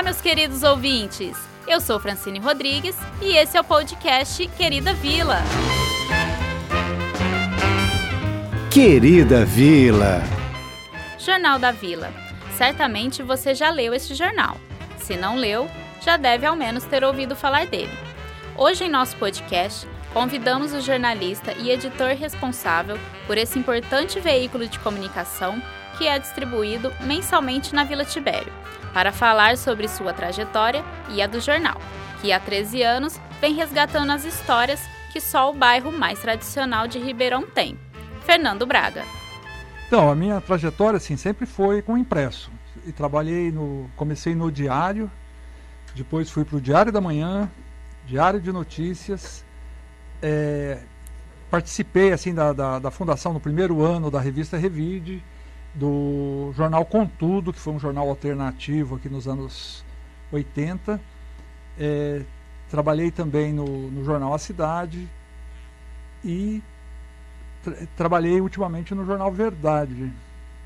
Olá, meus queridos ouvintes. Eu sou Francine Rodrigues e esse é o podcast Querida Vila. Querida Vila. Jornal da Vila. Certamente você já leu este jornal. Se não leu, já deve ao menos ter ouvido falar dele. Hoje, em nosso podcast, convidamos o jornalista e editor responsável por esse importante veículo de comunicação que é distribuído mensalmente na Vila Tibério, para falar sobre sua trajetória e a do jornal, que há 13 anos vem resgatando as histórias que só o bairro mais tradicional de Ribeirão tem. Fernando Braga. Então, a minha trajetória assim sempre foi com impresso. E trabalhei no, comecei no diário, depois fui para o Diário da Manhã, Diário de Notícias. É, participei assim da, da, da, fundação no primeiro ano da revista Revide, do jornal Contudo, que foi um jornal alternativo aqui nos anos 80. É, trabalhei também no, no jornal A Cidade e tra trabalhei ultimamente no jornal Verdade.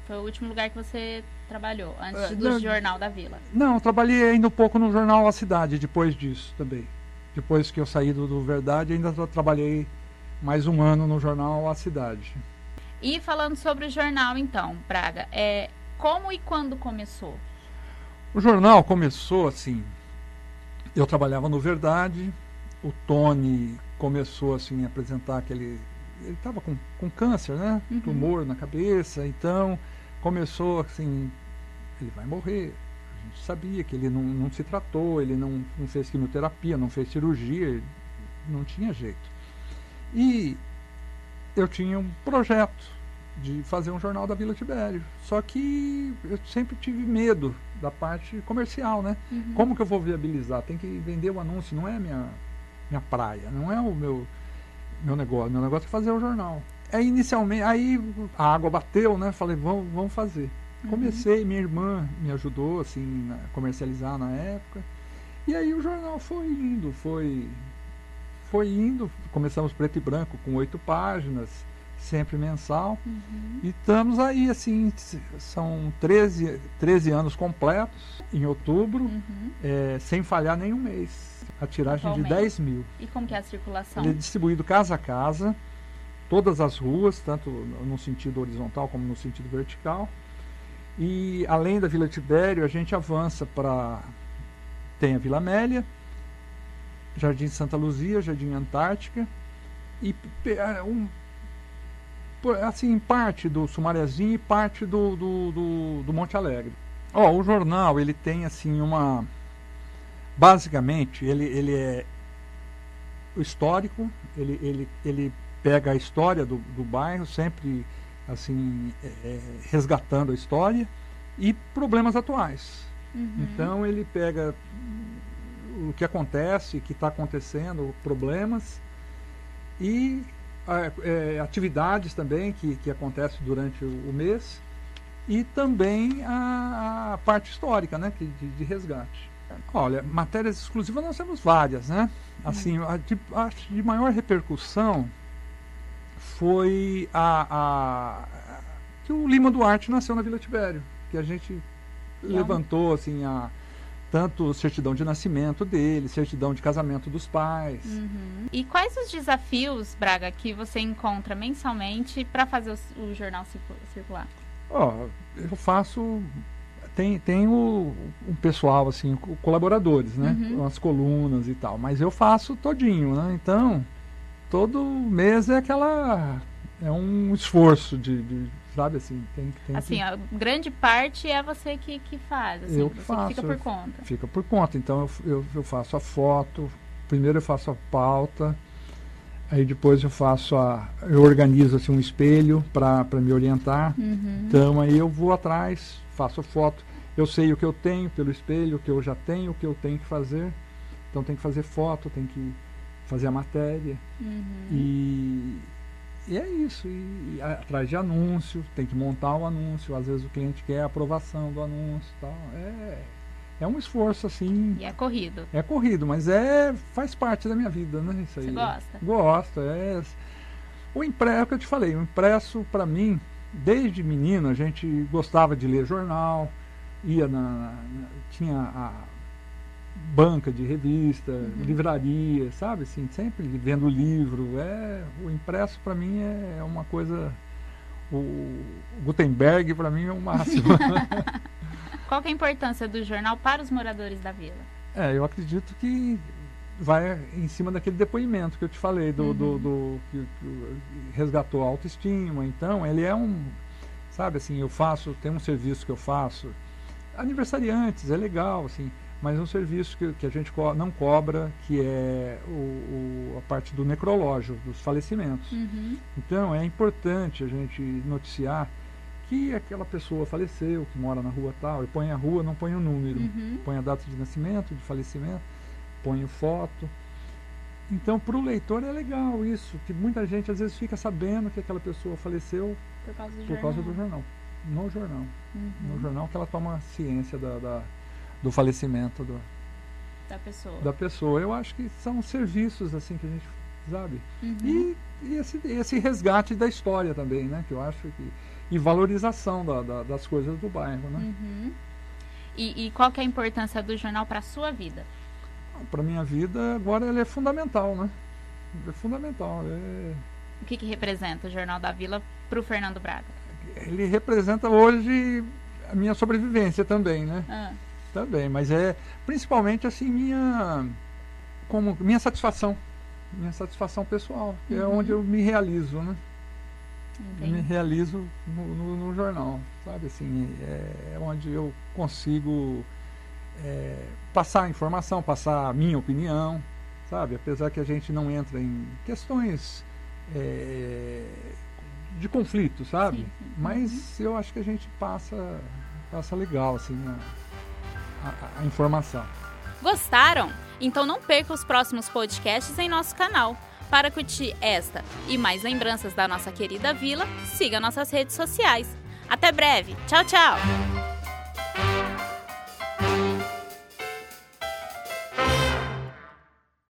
Foi o último lugar que você trabalhou, antes é, do não, Jornal da Vila? Não, trabalhei ainda um pouco no jornal A Cidade, depois disso também. Depois que eu saí do, do Verdade, ainda trabalhei mais um ano no jornal A Cidade. E falando sobre o jornal, então, Braga, é, como e quando começou? O jornal começou assim. Eu trabalhava no Verdade, o Tony começou assim a apresentar aquele. Ele estava com, com câncer, né? Uhum. Tumor na cabeça, então começou assim. Ele vai morrer. A gente sabia que ele não, não se tratou, ele não, não fez quimioterapia, não fez cirurgia, não tinha jeito. E eu tinha um projeto de fazer um jornal da Vila Tibério. Só que eu sempre tive medo da parte comercial, né? Uhum. Como que eu vou viabilizar? Tem que vender o anúncio, não é minha minha praia, não é o meu meu negócio. Meu negócio é fazer o jornal. É inicialmente, aí a água bateu, né? Falei, vamos, vamos fazer. Uhum. Comecei, minha irmã me ajudou assim a comercializar na época. E aí o jornal foi indo, foi foi indo. Começamos preto e branco com oito páginas sempre mensal. Uhum. E estamos aí, assim, são 13, 13 anos completos, em outubro, uhum. é, sem falhar nenhum mês. A tiragem de 10 mil. E como que é a circulação? Ele é distribuído casa a casa, todas as ruas, tanto no sentido horizontal como no sentido vertical. E além da Vila Tibério, a gente avança para. Tem a Vila Amélia, Jardim Santa Luzia, Jardim Antártica e um assim, parte do Sumarezinho e parte do, do, do, do Monte Alegre. Ó, oh, o jornal, ele tem assim uma... Basicamente, ele, ele é o histórico, ele, ele, ele pega a história do, do bairro, sempre assim, é, é resgatando a história, e problemas atuais. Uhum. Então ele pega o que acontece, o que está acontecendo, problemas, e é, atividades também que, que acontecem durante o, o mês e também a, a, parte histórica, né, de, de, resgate. Olha, matérias exclusivas nós temos várias, né? Assim, a de, a de maior repercussão foi a, a, que o Lima Duarte nasceu na Vila Tibério, que a gente levantou assim a tanto certidão de nascimento dele, certidão de casamento dos pais. Uhum. E quais os desafios, Braga, que você encontra mensalmente para fazer o, o, jornal circular? Ó, oh, eu faço tem, tem o, um pessoal, assim, colaboradores, né? Uhum. As colunas e tal. Mas eu faço todinho, né? Então, todo mês é aquela. É um esforço de, de sabe assim, tem, tem assim, que... a grande parte é você que, que faz, assim, eu faço, fica por conta. Fica por conta, então eu, eu, eu, faço a foto, primeiro eu faço a pauta, aí depois eu faço a, eu organizo assim um espelho para me orientar, uhum. então aí eu vou atrás, faço foto, eu sei o que eu tenho pelo espelho, o que eu já tenho, o que eu tenho que fazer, então tem que fazer foto, tem que fazer a matéria uhum. e e é isso, e, e, atrás de anúncio, tem que montar o anúncio, às vezes o cliente quer a aprovação do anúncio tal. É, é um esforço assim. E é corrido. É corrido, mas é faz parte da minha vida, né? Isso aí. Você gosta? Gosto, é. O impresso, é o que eu te falei, o impresso para mim, desde menino, a gente gostava de ler jornal, ia na. na tinha a, banca de revista, uhum. livraria, sabe? Assim, sempre vendo livro. É, o impresso para mim é uma coisa. O Gutenberg para mim é o máximo. Qual é a importância do jornal para os moradores da vila? É, eu acredito que vai em cima daquele depoimento que eu te falei, do, uhum. do, do que, que, resgatou a autoestima. Então, ele é um. Sabe assim, eu faço, tem um serviço que eu faço. Aniversariantes, é legal, assim mas um serviço que, que a gente co não cobra, que é o, o, a parte do necrológio, dos falecimentos. Uhum. Então, é importante a gente noticiar que aquela pessoa faleceu, que mora na rua tal, e põe a rua, não põe o número, uhum. põe a data de nascimento, de falecimento, põe foto. Então, para o leitor é legal isso, que muita gente às vezes fica sabendo que aquela pessoa faleceu por causa do, por jornal. Causa do jornal. No jornal. Uhum. No jornal que ela toma ciência da, da do falecimento do, da pessoa. Da pessoa. Eu acho que são serviços assim que a gente sabe. Uhum. E, e esse, esse, resgate da história também, né? Que eu acho que e valorização da, da, das coisas do bairro, né? Uhum. E, e, qual que é a importância do jornal para a sua vida? Para minha vida agora ele é fundamental, né? É fundamental. É... O que, que representa o Jornal da Vila para o Fernando Braga? Ele representa hoje a minha sobrevivência também, né? Ah. Também, mas é principalmente assim minha como minha satisfação, minha satisfação pessoal, que é uhum. é onde eu me realizo, né? Eu me realizo no, no, no, jornal, sabe assim, é, é onde eu consigo é, passar informação, passar a minha opinião, sabe? Apesar que a gente não entra em questões é, de conflito, sabe? Sim, sim. Mas uhum. eu acho que a gente passa, passa legal, assim, né? A, informação. Gostaram? Então não perca os próximos podcasts em nosso canal. Para curtir esta e mais lembranças da nossa querida vila, siga nossas redes sociais. Até breve. Tchau, tchau!